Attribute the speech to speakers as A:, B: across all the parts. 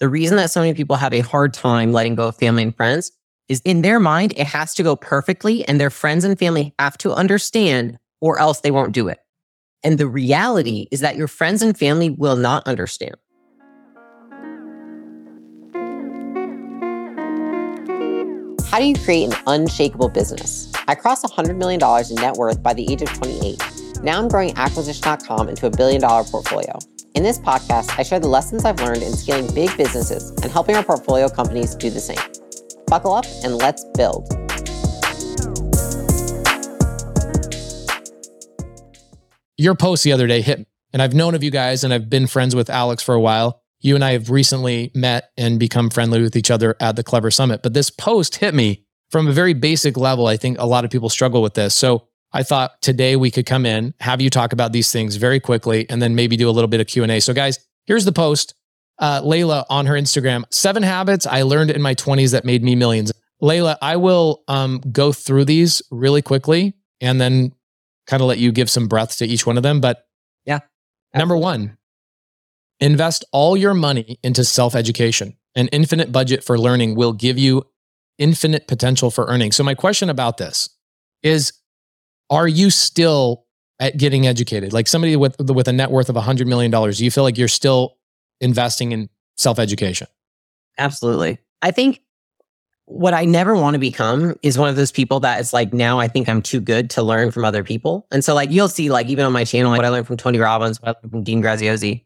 A: The reason that so many people have a hard time letting go of family and friends is in their mind, it has to go perfectly and their friends and family have to understand or else they won't do it. And the reality is that your friends and family will not understand. How do you create an unshakable business? I crossed $100 million in net worth by the age of 28. Now I'm growing acquisition.com into a billion dollar portfolio. In this podcast, I share the lessons I've learned in scaling big businesses and helping our portfolio companies do the same. Buckle up and let's build.
B: Your post the other day hit me, and I've known of you guys and I've been friends with Alex for a while. You and I have recently met and become friendly with each other at the Clever Summit. But this post hit me from a very basic level. I think a lot of people struggle with this. So I thought today we could come in, have you talk about these things very quickly, and then maybe do a little bit of Q&A. So guys, here's the post. Uh, Leila on her Instagram, seven habits I learned in my 20s that made me millions. Leila, I will um, go through these really quickly and then kind of let you give some breath to each one of them. But
A: yeah,
B: number one, invest all your money into self education. An infinite budget for learning will give you infinite potential for earning. So, my question about this is Are you still at getting educated? Like somebody with, with a net worth of $100 million, do you feel like you're still investing in self education?
A: Absolutely. I think what I never want to become is one of those people that is like, now I think I'm too good to learn from other people. And so, like, you'll see, like, even on my channel, like, what I learned from Tony Robbins, what I learned from Dean Graziosi.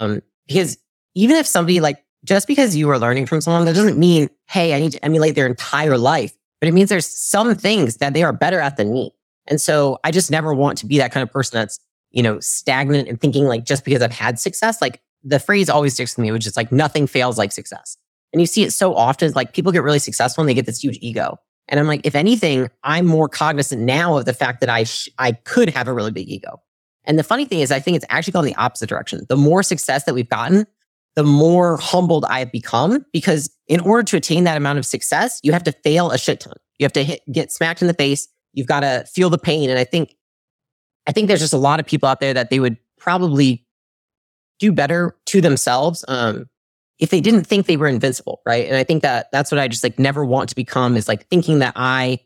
A: Um, because even if somebody, like, just because you are learning from someone, that doesn't mean, hey, I need to emulate their entire life, but it means there's some things that they are better at than me. And so I just never want to be that kind of person that's, you know, stagnant and thinking like just because I've had success, like the phrase always sticks with me, which is like nothing fails like success. And you see it so often, like people get really successful and they get this huge ego. And I'm like, if anything, I'm more cognizant now of the fact that I sh- I could have a really big ego. And the funny thing is, I think it's actually gone the opposite direction. The more success that we've gotten, the more humbled I have become because in order to attain that amount of success, you have to fail a shit ton. You have to hit, get smacked in the face. You've got to feel the pain. And I think, I think there's just a lot of people out there that they would probably do better to themselves um, if they didn't think they were invincible, right? And I think that that's what I just like never want to become is like thinking that I,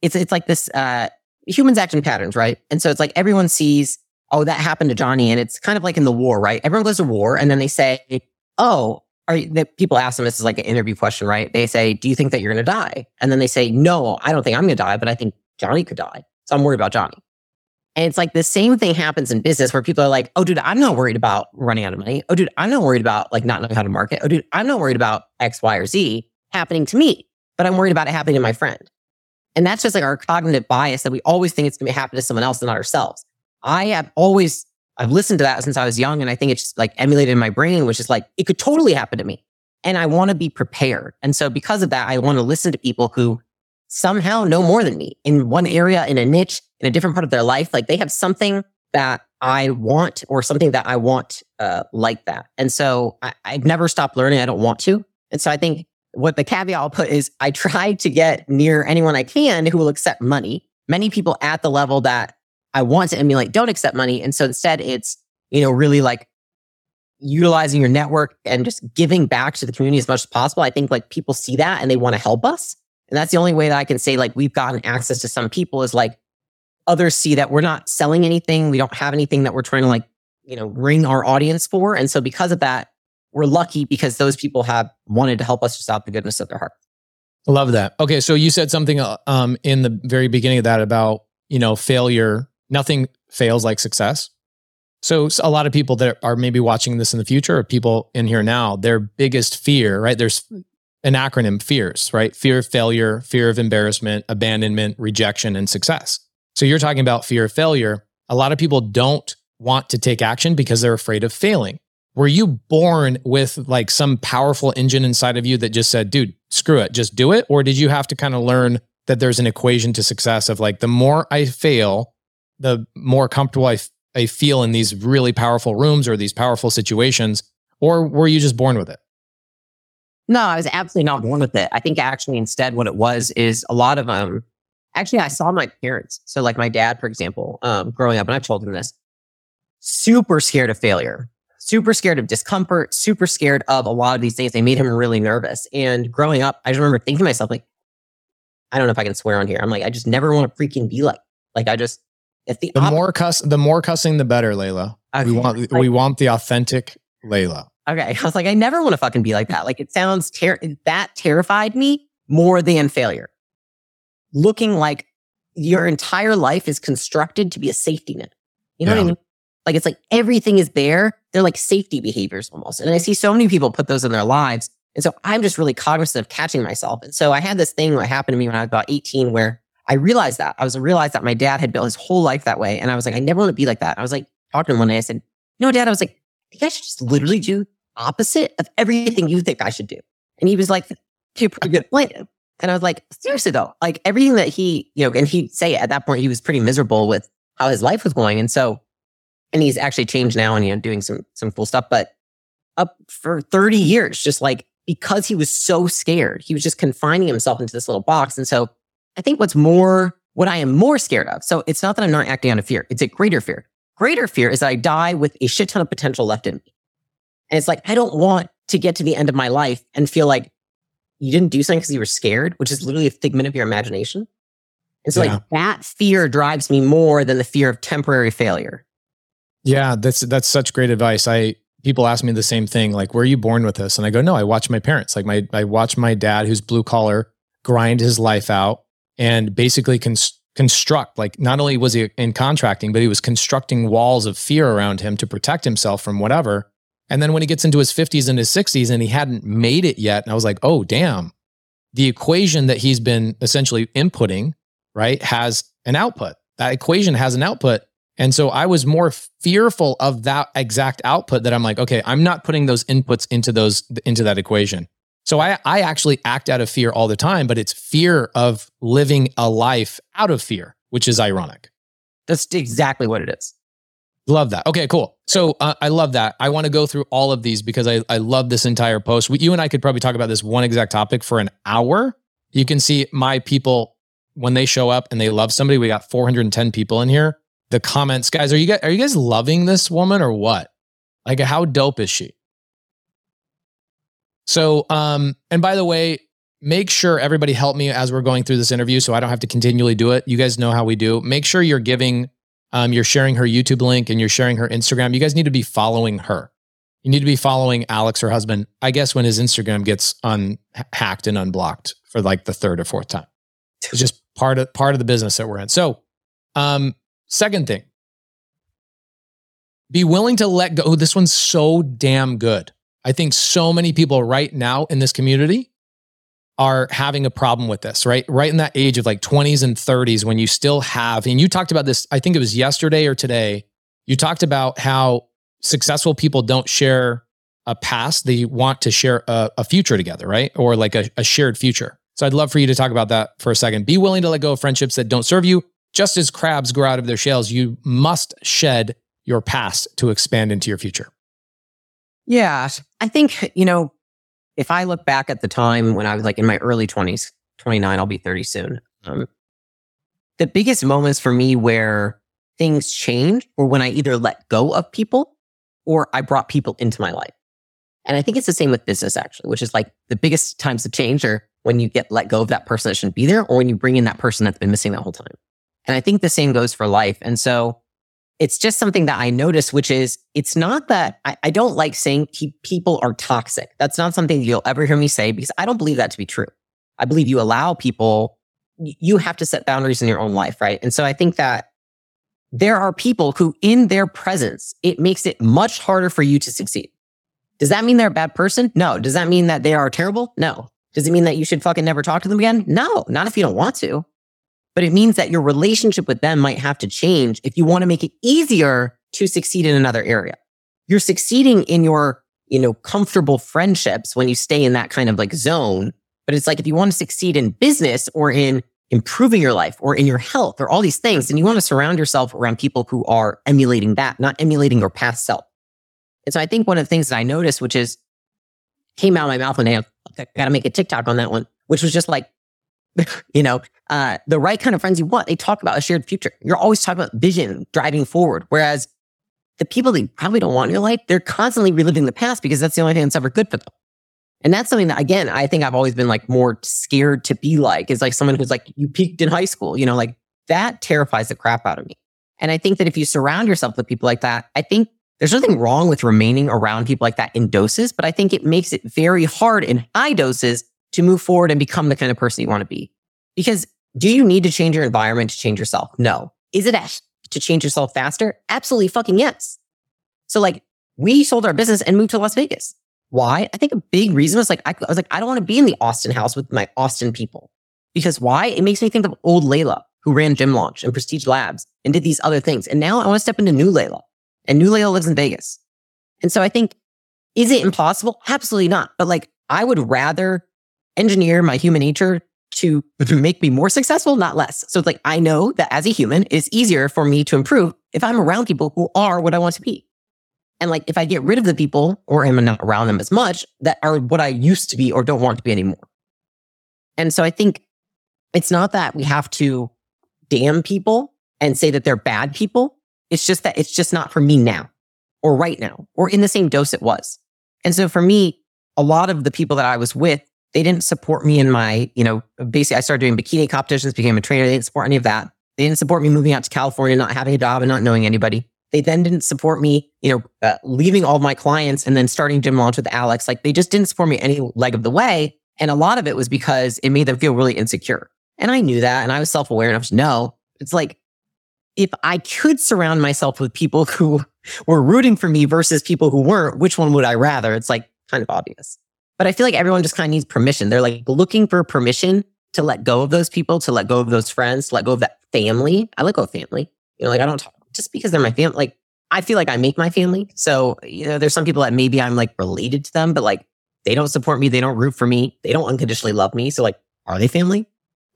A: it's it's like this uh, humans act in patterns, right? And so it's like everyone sees, oh, that happened to Johnny, and it's kind of like in the war, right? Everyone goes to war, and then they say, oh, are the, people ask them this is like an interview question, right? They say, do you think that you're going to die? And then they say, no, I don't think I'm going to die, but I think Johnny could die, so I'm worried about Johnny. And it's like the same thing happens in business where people are like, oh, dude, I'm not worried about running out of money. Oh, dude, I'm not worried about like not knowing how to market. Oh, dude, I'm not worried about X, Y, or Z happening to me, but I'm worried about it happening to my friend. And that's just like our cognitive bias that we always think it's going to happen to someone else and not ourselves. I have always, I've listened to that since I was young. And I think it's like emulated in my brain, which is like, it could totally happen to me. And I want to be prepared. And so because of that, I want to listen to people who somehow know more than me in one area, in a niche, in a different part of their life. Like they have something that I want or something that I want uh, like that. And so I, I've never stopped learning. I don't want to. And so I think what the caveat I'll put is I try to get near anyone I can who will accept money. Many people at the level that I want to emulate don't accept money. And so instead it's, you know, really like utilizing your network and just giving back to the community as much as possible. I think like people see that and they want to help us. And that's the only way that I can say like we've gotten access to some people is like others see that we're not selling anything. We don't have anything that we're trying to like, you know, wring our audience for. And so because of that, we're lucky because those people have wanted to help us just out the goodness of their heart.
B: Love that. Okay. So you said something uh, um, in the very beginning of that about, you know, failure. Nothing fails like success. So a lot of people that are maybe watching this in the future or people in here now, their biggest fear, right? There's an acronym fears, right? Fear of failure, fear of embarrassment, abandonment, rejection, and success. So you're talking about fear of failure. A lot of people don't want to take action because they're afraid of failing. Were you born with like some powerful engine inside of you that just said, dude, screw it, just do it? Or did you have to kind of learn that there's an equation to success of like, the more I fail, the more comfortable I, f- I feel in these really powerful rooms or these powerful situations? Or were you just born with it?
A: No, I was absolutely not born with it. I think actually instead what it was is a lot of um actually I saw my parents. So like my dad, for example, um, growing up, and I've told him this, super scared of failure. super scared of discomfort, super scared of a lot of these things. They made him really nervous. And growing up, I just remember thinking to myself, like, I don't know if I can swear on here. I'm like, I just never want to freaking be like, like I just, if the,
B: The
A: op-
B: more cuss, the more cussing, the better, Leila.
A: Okay,
B: We want we want the authentic Leila.
A: okay, I was like, I never want to fucking be like that. Like it sounds ter- that terrified me more than failure. Looking like your entire life is constructed to be a safety net. You know what I mean? Like it's like everything is there. They're like safety behaviors almost. And I see so many people put those in their lives. And so I'm just really cognizant of catching myself. And so I had this thing that happened to me when I was about 18 where I realized that. I was realized that my dad had built his whole life that way. And I was like, I never want to be like that. I was like talking to one day. I said, you know, dad, I was like, I think I should just literally do opposite of everything you think I should do. And he was like, you're pretty good. And I was like, seriously though, like everything that he, you know, and he'd say at that point he was pretty miserable with how his life was going. And so, and he's actually changed now and, you know, doing some, some cool stuff, but up for 30 years, just like because he was so scared, he was just confining himself into this little box. And so I think what's more, what I am more scared of. So it's not that I'm not acting out of fear. It's a greater fear. Greater fear is that I die with a shit ton of potential left in me. And it's like, I don't want to get to the end of my life and feel like you didn't do something because you were scared, which is literally a figment of your imagination. And so
B: Yeah.
A: like that fear drives me more than the fear of temporary failure.
B: Yeah, that's that's such great advice. I people ask me the same thing, like, "Were you born with this?" And I go, "No, I watch my parents. Like my I watch my dad, who's blue collar, grind his life out and basically cons- construct. Like, not only was he in contracting, but he was constructing walls of fear around him to protect himself from whatever. And then when he gets into his fifties and his sixties, and he hadn't made it yet, and I was like, "Oh, damn." The equation that he's been essentially inputting, right, has an output. That equation has an output. And so I was more fearful of that exact output that I'm like, okay, I'm not putting those inputs into those into that equation. So I I actually act out of fear all the time, but it's fear of living a life out of fear, which is ironic.
A: That's exactly what it is.
B: Love that. Okay, cool. So uh, I love that. I want to go through all of these because I, I love this entire post. We, you and I could probably talk about this one exact topic for an hour. You can see my people when they show up and they love somebody. We got 410 people in here. The comments, guys, are you guys are you guys loving this woman or what? Like, how dope is she? So, um, and by the way, make sure everybody help me as we're going through this interview so I don't have to continually do it. You guys know how we do. Make sure you're giving um, you're sharing her YouTube link and you're sharing her Instagram. You guys need to be following her. You need to be following Alex, her husband. I guess when his Instagram gets unhacked and unblocked for like the third or fourth time, it's just part of part of the business that we're in. So, um, second thing, be willing to let go. Oh, this one's so damn good. I think so many people right now in this community are having a problem with this, right? Right in that age of like 20s and 30s when you still have, and you talked about this, I think it was yesterday or today, you talked about how successful people don't share a past, they want to share a, a future together, right? Or like a, a shared future. So I'd love for you to talk about that for a second. Be willing to let go of friendships that don't serve you. Just as crabs grow out of their shells, you must shed your past to expand into your future.
A: Yeah. I think, you know, if I look back at the time when I was like in my early 20s, 29, I'll be 30 soon. Um, the biggest moments for me where things changed were when I either let go of people or I brought people into my life. And I think it's the same with business actually, which is like the biggest times of change are when you get let go of that person that shouldn't be there or when you bring in that person that's been missing that whole time. And I think the same goes for life. And so it's just something that I notice, which is it's not that I, I don't like saying pe- people are toxic. That's not something you'll ever hear me say because I don't believe that to be true. I believe you allow people, you have to set boundaries in your own life, right? And so I think that there are people who, in their presence, it makes it much harder for you to succeed. Does that mean they're a bad person? No. Does that mean that they are terrible? No. Does it mean that you should fucking never talk to them again? No, not if you don't want to. But it means that your relationship with them might have to change if you want to make it easier to succeed in another area. You're succeeding in your, you know, comfortable friendships when you stay in that kind of like zone. But it's like if you want to succeed in business or in improving your life or in your health or all these things, then you want to surround yourself around people who are emulating that, not emulating your past self. And so I think one of the things that I noticed, which is came out of my mouth day, I got to make a TikTok on that one, which was just like, you know, uh, the right kind of friends you want. They talk about a shared future. You're always talking about vision, driving forward. Whereas the people that you probably don't want in your life, they're constantly reliving the past because that's the only thing that's ever good for them. And that's something that, again, I think I've always been like more scared to be like, is like someone who's like, you peaked in high school, you know, like that terrifies the crap out of me. And I think that if you surround yourself with people like that, I think there's nothing wrong with remaining around people like that in doses, but I think it makes it very hard in high doses to move forward and become the kind of person you want to be. Because do you need to change your environment to change yourself? No. Is it a, to change yourself faster? Absolutely fucking yes. So like we sold our business and moved to Las Vegas. Why? I think a big reason was like, I, I was like, I don't want to be in the Austin house with my Austin people. Because why? It makes me think of old Leila, who ran Gym Launch and Prestige Labs and did these other things. And now I want to step into new Leila. And new Leila lives in Vegas. And so I think, is it impossible? Absolutely not. But like, I would rather engineer my human nature to make me more successful, not less. So it's like, I know that as a human, it's easier for me to improve if I'm around people who are what I want to be. And like, if I get rid of the people or am not around them as much that are what I used to be or don't want to be anymore. And so I think it's not that we have to damn people and say that they're bad people. It's just that it's just not for me now or right now or in the same dose it was. And so for me, a lot of the people that I was with, they didn't support me in my, you know, basically I started doing bikini competitions, became a trainer. They didn't support any of that. They didn't support me moving out to California, not having a job and not knowing anybody. They then didn't support me, you know, uh, leaving all my clients and then starting gym launch with Alex. Like they just didn't support me any leg of the way. And a lot of it was because it made them feel really insecure. And I knew that and I was self aware enough to know it's like, if I could surround myself with people who were rooting for me versus people who weren't, which one would I rather? It's like kind of obvious. But I feel like everyone just kind of needs permission. They're like looking for permission to let go of those people, to let go of those friends, to let go of that family. I let go of family. You know, like I don't talk just because they're my family. Like I feel like I make my family. So, you know, there's some people that maybe I'm like related to them, but like they don't support me. They don't root for me. They don't unconditionally love me. So like, are they family?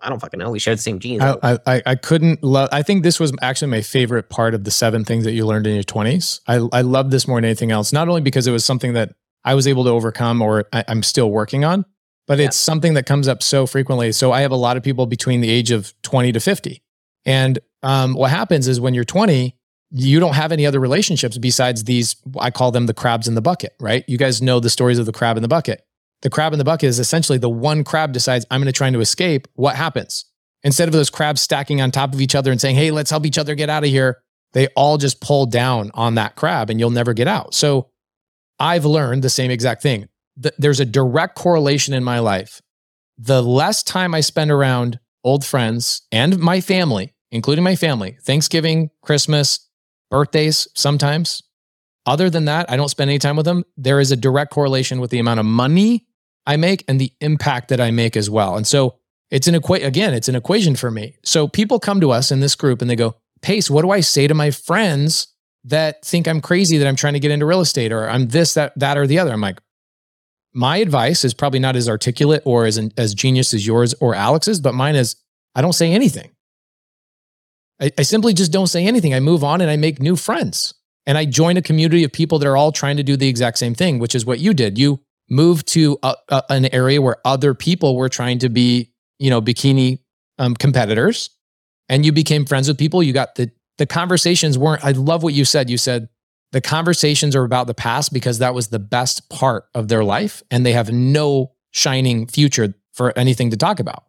A: I don't fucking know. We share the same genes.
B: I, I, I couldn't love, I think this was actually my favorite part of the seven things that you learned in your 20s. I, I love this more than anything else, not only because it was something that I was able to overcome or I, am still working on, but yeah. it's something that comes up so frequently. So I have a lot of people between the age of 20 to 50. And um, what happens is when you're 20, you don't have any other relationships besides these. I call them the crabs in the bucket, right? You guys know the stories of the crab in the bucket. The crab in the bucket is essentially the one crab decides, I'm going to try to escape. What happens? Instead of those crabs stacking on top of each other and saying, hey, let's help each other get out of here, they all just pull down on that crab and you'll never get out. So I've learned the same exact thing. There's a direct correlation in my life. The less time I spend around old friends and my family, including my family, Thanksgiving, Christmas, birthdays sometimes. Other than that, I don't spend any time with them. There is a direct correlation with the amount of money I make and the impact that I make as well. And so it's an equation, again, it's an equation for me. So people come to us in this group and they go, Pace, what do I say to my friends that think I'm crazy that I'm trying to get into real estate or I'm this, that, that, or the other? I'm like, my advice is probably not as articulate or as, as genius as yours or Alex's, but mine is I don't say anything. I, I simply just don't say anything. I move on and I make new friends. And I join a community of people that are all trying to do the exact same thing, which is what you did. You moved to a, a, an area where other people were trying to be, you know, bikini um, competitors, and you became friends with people. You got the the conversations weren't. I love what you said. You said the conversations are about the past because that was the best part of their life, and they have no shining future for anything to talk about.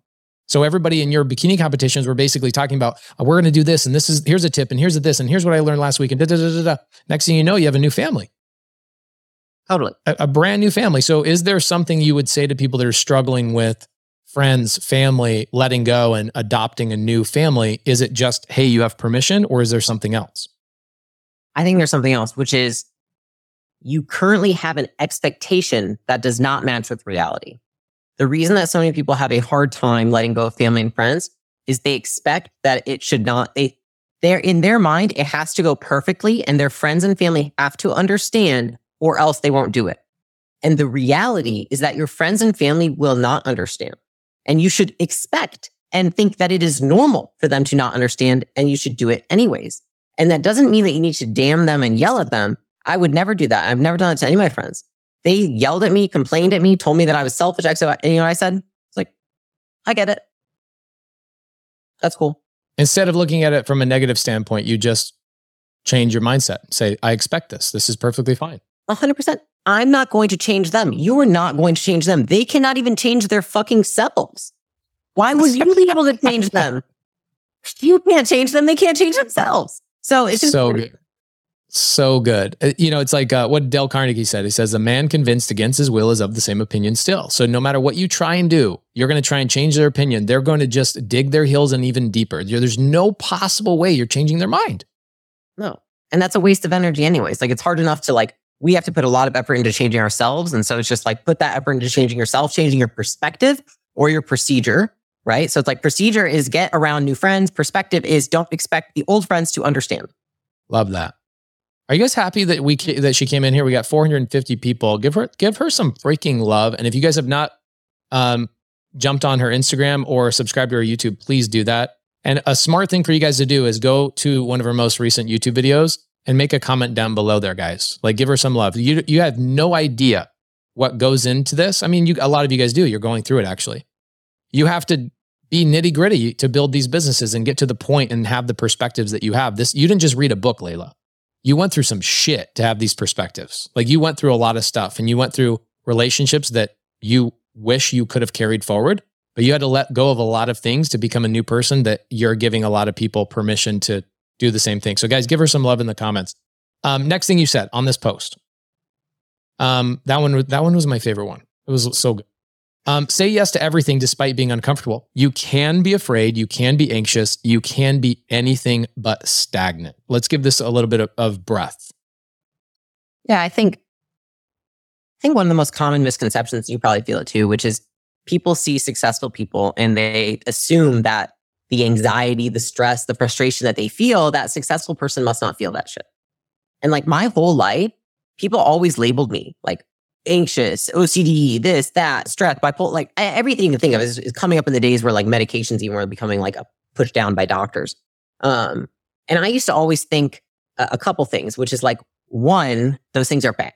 B: So everybody in your bikini competitions were basically talking about, oh, we're going to do this, and this is here's a tip, and here's a this, and here's what I learned last week, and da da da da. da. Next thing you know, you have a new family.
A: Totally,
B: a, a brand new family. So, is there something you would say to people that are struggling with friends, family, letting go, and adopting a new family? Is it just, hey, you have permission, or is there something else?
A: I think there's something else, which is you currently have an expectation that does not match with reality. The reason that so many people have a hard time letting go of family and friends is they expect that it should not, they, they're in their mind, it has to go perfectly and their friends and family have to understand or else they won't do it. And the reality is that your friends and family will not understand. And you should expect and think that it is normal for them to not understand and you should do it anyways. And that doesn't mean that you need to damn them and yell at them. I would never do that. I've never done it to any of my friends. They yelled at me, complained at me, told me that I was selfish. So, and you know what I said? It's like, I get it. That's cool.
B: Instead of looking at it from a negative standpoint, you just change your mindset. Say, I expect this. This is perfectly fine.
A: 100%. I'm not going to change them. You are not going to change them. They cannot even change their fucking selves. Why would you be able to change them? You can't change them. They can't change themselves. So it's just
B: so good. So good. Uh, You know, it's like uh, what Dale Carnegie said. He says, A man convinced against his will is of the same opinion still. So no matter what you try and do, you're going to try and change their opinion. They're going to just dig their heels in even deeper. There's no possible way you're changing their mind.
A: No. And that's a waste of energy anyways. Like it's hard enough to like we have to put a lot of effort into changing ourselves. And so it's just like put that effort into changing yourself, changing your perspective or your procedure, right? So it's like procedure is get around new friends. Perspective is don't expect the old friends to understand.
B: Love that. Are you guys happy that we that she came in here? We got 450 people. Give her give her some freaking love. And if you guys have not um, jumped on her Instagram or subscribed to her YouTube, please do that. And a smart thing for you guys to do is go to one of her most recent YouTube videos and make a comment down below there, guys. Like give her some love. You you have no idea what goes into this. I mean, you a lot of you guys do. You're going through it actually. You have to be nitty gritty to build these businesses and get to the point and have the perspectives that you have. This you didn't just read a book, Leila. You went through some shit to have these perspectives. Like you went through a lot of stuff and you went through relationships that you wish you could have carried forward, but you had to let go of a lot of things to become a new person that you're giving a lot of people permission to do the same thing. So guys, give her some love in the comments. Um, next thing you said on this post. Um, that one, that one was my favorite one. It was so good. Um, say yes to everything despite being uncomfortable. You can be afraid. You can be anxious. You can be anything but stagnant. Let's give this a little bit of, of breath.
A: Yeah, I think I think one of the most common misconceptions, you probably feel it too, which is people see successful people and they assume that the anxiety, the stress, the frustration that they feel, that successful person must not feel that shit. And like my whole life, people always labeled me like anxious, OCD, this, that, stress, bipolar, like everything you think of is, is coming up in the days where like medications even were becoming like a pushed down by doctors. Um, and I used to always think a, a couple things, which is like one, those things are bad.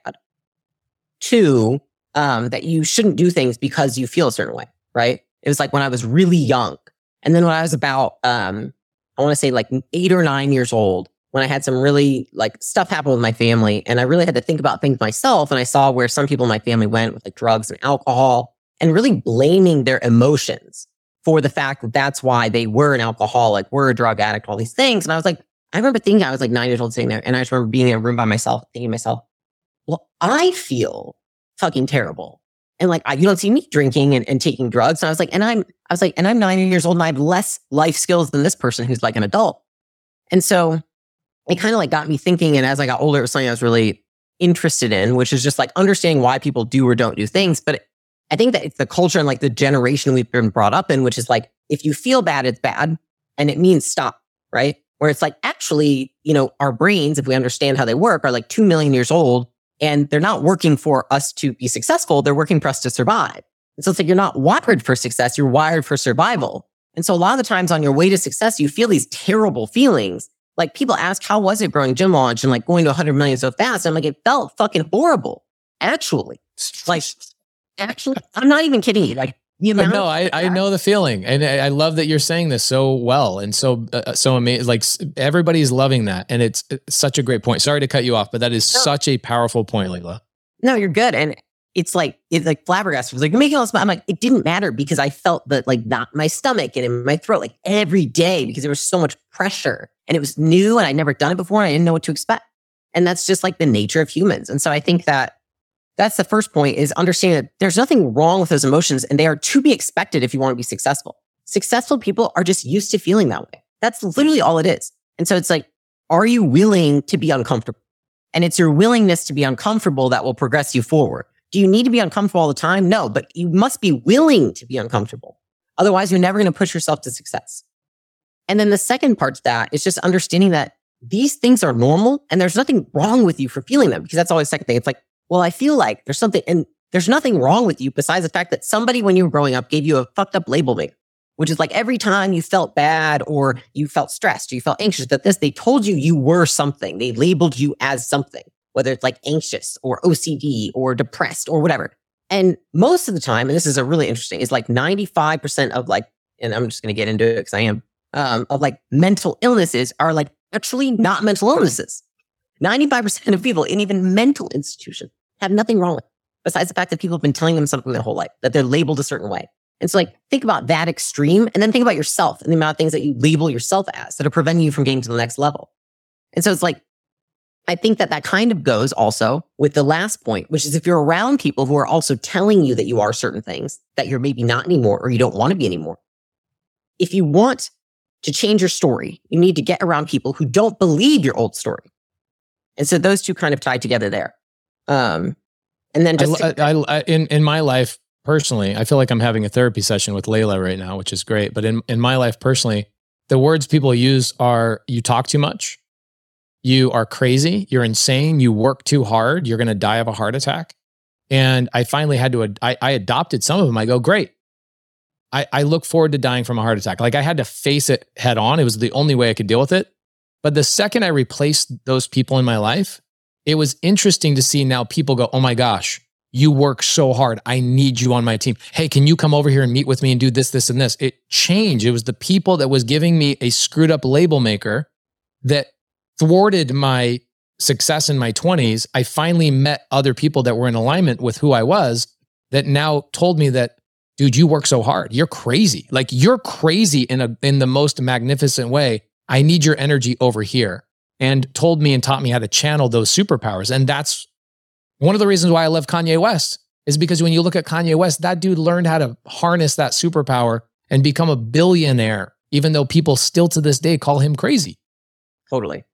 A: Two, um, that you shouldn't do things because you feel a certain way, right? It was like when I was really young. And then when I was about, um, I want to say like eight or nine years old, when I had some really like stuff happen with my family and I really had to think about things myself. And I saw where some people in my family went with like drugs and alcohol and really blaming their emotions for the fact that that's why they were an alcoholic, were a drug addict, all these things. And I was like, I remember thinking I was like nine years old sitting there and I just remember being in a room by myself, thinking to myself, well, I feel fucking terrible. And like, I, you don't see me drinking and, and taking drugs. And I was like, and I'm, I was like, and I'm 90 years old and I have less life skills than this person who's like an adult. And so it kind of like got me thinking. And as I got older, it was something I was really interested in, which is just like understanding why people do or don't do things. But I think that it's the culture and like the generation we've been brought up in, which is like, if you feel bad, it's bad. And it means stop, right? Where it's like, actually, you know, our brains, if we understand how they work, are like 2 million years old and they're not working for us to be successful. They're working for us to survive. And so it's like, you're not wired for success. You're wired for survival. And so a lot of the times on your way to success, you feel these terrible feelings. Like people ask, how was it growing gym launch and like going to 100 million so fast? I'm like, it felt fucking horrible. Actually, like, actually, I'm not even kidding you. Like,
B: But
A: amount
B: no, I, I know the feeling, and I I love that you're saying this so well and so uh, so amazing. Like everybody's loving that, and it's, it's such a great point. Sorry to cut you off, but that is
A: No.
B: such a powerful point, Leila.
A: No, you're good. And it's like it's like flabbergasted. It was like making all this. I'm like, it didn't matter because I felt that like not my stomach and in my throat like every day because there was so much pressure and it was new and I'd never done it before and I didn't know what to expect. And that's just like the nature of humans. And so I think that that's the first point is understanding that there's nothing wrong with those emotions and they are to be expected if you want to be successful. Successful people are just used to feeling that way. That's literally all it is. And so it's like, are you willing to be uncomfortable? And it's your willingness to be uncomfortable that will progress you forward. Do you need to be uncomfortable all the time? No, but you must be willing to be uncomfortable. Otherwise, you're never going to push yourself to success. And then the second part to that is just understanding that these things are normal and there's nothing wrong with you for feeling them because that's always the second thing. It's like, well, I feel like there's something and there's nothing wrong with you besides the fact that somebody when you were growing up gave you a fucked up label maker, which is like every time you felt bad or you felt stressed or you felt anxious that this, they told you you were something. They labeled you as something, whether it's like anxious or OCD or depressed or whatever. And most of the time, and this is a really interesting, is like 95% of like, and I'm just going to get into it because I am, um, of like mental illnesses are like actually not mental illnesses. 95% of people in even mental institutions have nothing wrong with it, besides the fact that people have been telling them something their whole life, that they're labeled a certain way. And so like think about that extreme and then think about yourself and the amount of things that you label yourself as that are preventing you from getting to the next level. And so it's like, I think that that kind of goes also with the last point, which is if you're around people who are also telling you that you are certain things that you're maybe not anymore or you don't want to be anymore. If you want to change your story, you need to get around people who don't believe your old story. And so those two kind of tie together there. Um, and then just
B: I, I, I, in in my life personally, I feel like I'm having a therapy session with Leila right now, which is great. But in in my life personally, the words people use are "you talk too much," "you are crazy," "you're insane," "you work too hard," "you're going to die of a heart attack." And I finally had to I, I adopted some of them. I go, great. I, I look forward to dying from a heart attack. Like I had to face it head on. It was the only way I could deal with it. But the second I replaced those people in my life, it was interesting to see now people go, oh my gosh, you work so hard. I need you on my team. Hey, can you come over here and meet with me and do this, this, and this? It changed. It was the people that was giving me a screwed up label maker that thwarted my success in my 20s. I finally met other people that were in alignment with who I was that now told me that, dude, you work so hard. You're crazy. Like you're crazy in a in the most magnificent way. I need your energy over here. And told me and taught me how to channel those superpowers. And that's one of the reasons why I love Kanye West is because when you look at Kanye West, that dude learned how to harness that superpower and become a billionaire, even though people still to this day call him crazy.
A: Totally.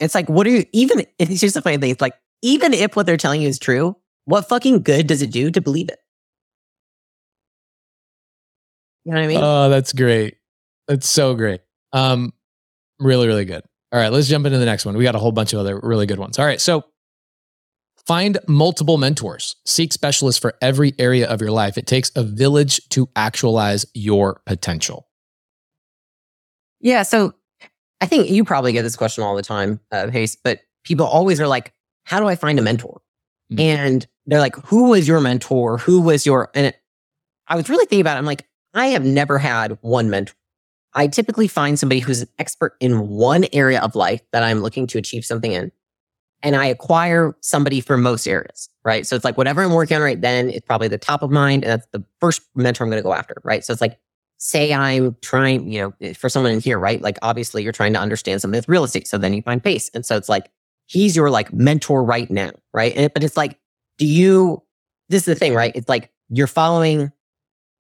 A: It's like, what are you, even, it's just a funny thing. It's like, even if what they're telling you is true, what fucking good does it do to believe it? You know what I mean?
B: Oh, that's great. That's so great. Um, really, really good. All right, let's jump into the next one. We got a whole bunch of other really good ones. All right, so find multiple mentors. Seek specialists for every area of your life. It takes a village to actualize your potential.
A: Yeah, so I think you probably get this question all the time, uh, Pace, but people always are like, how do I find a mentor? Mm-hmm. And they're like, who was your mentor? Who was your, and it, I was really thinking about it. I'm like, I have never had one mentor. I typically find somebody who's an expert in one area of life that I'm looking to achieve something in. And I acquire somebody for most areas, right? So it's like whatever I'm working on right then, it's probably the top of mind. And that's the first mentor I'm going to go after, right? So it's like, say I'm trying, you know, eh, for someone in here, right? Like obviously you're trying to understand something with real estate. So then you find Pace. And so it's like, he's your like mentor right now, right? And, but it's like, do you, this is the thing, right? It's like you're following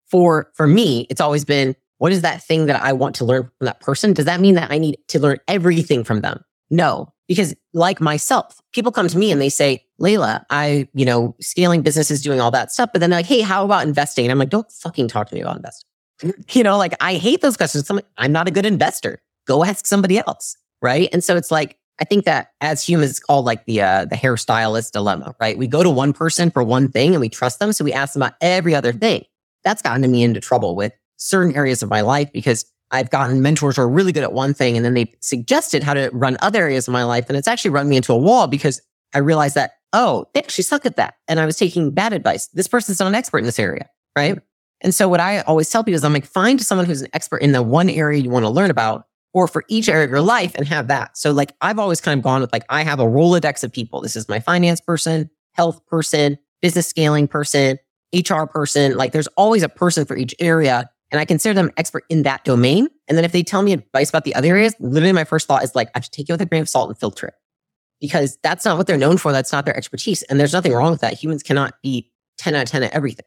A: for, for me, it's always been, what is that thing that I want to learn from that person? Does that mean that I need to learn everything from them? No, because like myself, people come to me and they say, Leila, I, you know, scaling businesses, doing all that stuff. But then they're like, hey, how about investing? And I'm like, don't fucking talk to me about investing. You know, like I hate those questions. I'm like, I'm not a good investor. Go ask somebody else. Right. And so it's like, I think that as humans, it's called like the uh, the hairstylist dilemma, right? We go to one person for one thing and we trust them, so we ask them about every other thing. That's gotten me into trouble with certain areas of my life because I've gotten mentors who are really good at one thing and then they suggested how to run other areas of my life. And it's actually run me into a wall because I realized that, oh, they actually suck at that. And I was taking bad advice. This person's not an expert in this area, right? And so what I always tell people is I'm like, find someone who's an expert in the one area you want to learn about or for each area of your life and have that. So like I've always kind of gone with like, I have a Rolodex of people. This is my finance person, health person, business scaling person, HR person. Like there's always a person for each area and I consider them expert in that domain. And then if they tell me advice about the other areas, literally my first thought is like, I should take it with a grain of salt and filter it because that's not what they're known for. That's not their expertise. And there's nothing wrong with that. Humans cannot be 10 out of 10 at everything.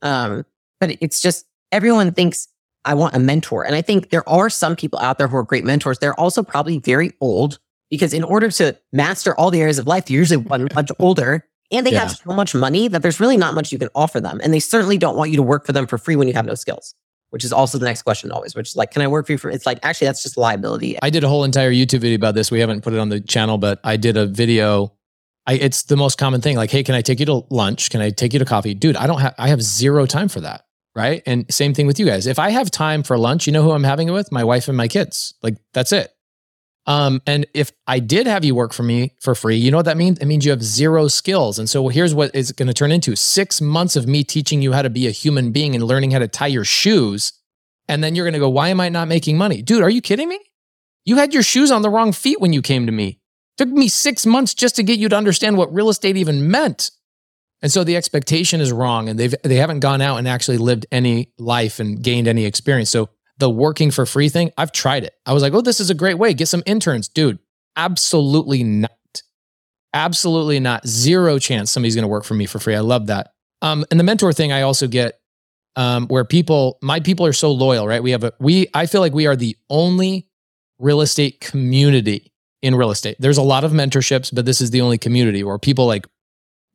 A: Um, but it's just everyone thinks I want a mentor. And I think there are some people out there who are great mentors. They're also probably very old because in order to master all the areas of life, they're usually one much older and they yeah. have so much money that there's really not much you can offer them. And they certainly don't want you to work for them for free when you have no skills which is also the next question always, which is like, can I work for you for, it's like, actually, that's just liability.
B: I did a whole entire YouTube video about this. We haven't put it on the channel, but I did a video. I, it's the most common thing. Like, hey, can I take you to lunch? Can I take you to coffee? Dude, I don't have, I have zero time for that. Right. And same thing with you guys. If I have time for lunch, you know who I'm having it with? My wife and my kids. Like, that's it. Um, and if I did have you work for me for free, you know what that means? It means you have zero skills. And so here's what it's going to turn into six months of me teaching you how to be a human being and learning how to tie your shoes. And then you're going to go, why am I not making money? Dude, are you kidding me? You had your shoes on the wrong feet when you came to me. Took me six months just to get you to understand what real estate even meant. And so the expectation is wrong, and they've they haven't gone out and actually lived any life and gained any experience. So the working for free thing, I've tried it. I was like, oh, this is a great way. Get some interns, dude. Absolutely not. Absolutely not. Zero chance somebody's going to work for me for free. I love that. Um, and the mentor thing, I also get um, where people, my people are so loyal, right? We have a, we, I feel like we are the only real estate community in real estate. There's a lot of mentorships, but this is the only community where people like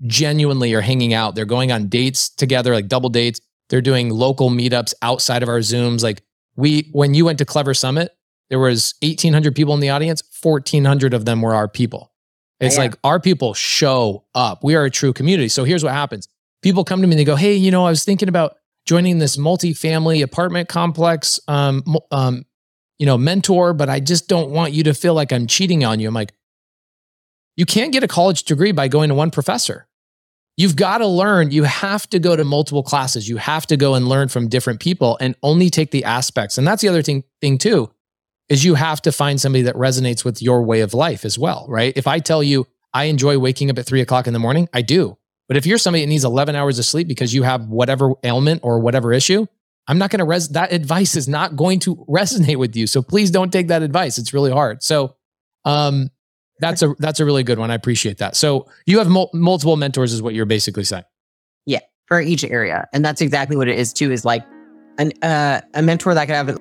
B: genuinely are hanging out. They're going on dates together, like double dates. They're doing local meetups outside of our Zooms. Like we, when you went to Clever Summit, there was 1,800 people in the audience. 1,400 of them were our people. It's yeah. like our people show up. We are a true community. So here's what happens. People come to me and they go, Hey, you know, I was thinking about joining this multi-family apartment complex um, um, you know, mentor, but I just don't want you to feel like I'm cheating on you. I'm like, you can't get a college degree by going to one professor. You've got to learn. You have to go to multiple classes. You have to go and learn from different people and only take the aspects. And that's the other thing, thing too, is you have to find somebody that resonates with your way of life as well, right? If I tell you I enjoy waking up at three o'clock in the morning, I do. But if you're somebody that needs 11 hours of sleep because you have whatever ailment or whatever issue, I'm not going to res that advice is not going to resonate with you. So please don't take that advice. It's really hard. So um that's a that's a really good one. I appreciate that. So you have mul- multiple mentors is what you're basically saying.
A: Yeah, for each area. And that's exactly what it is too is like an uh, a mentor that could have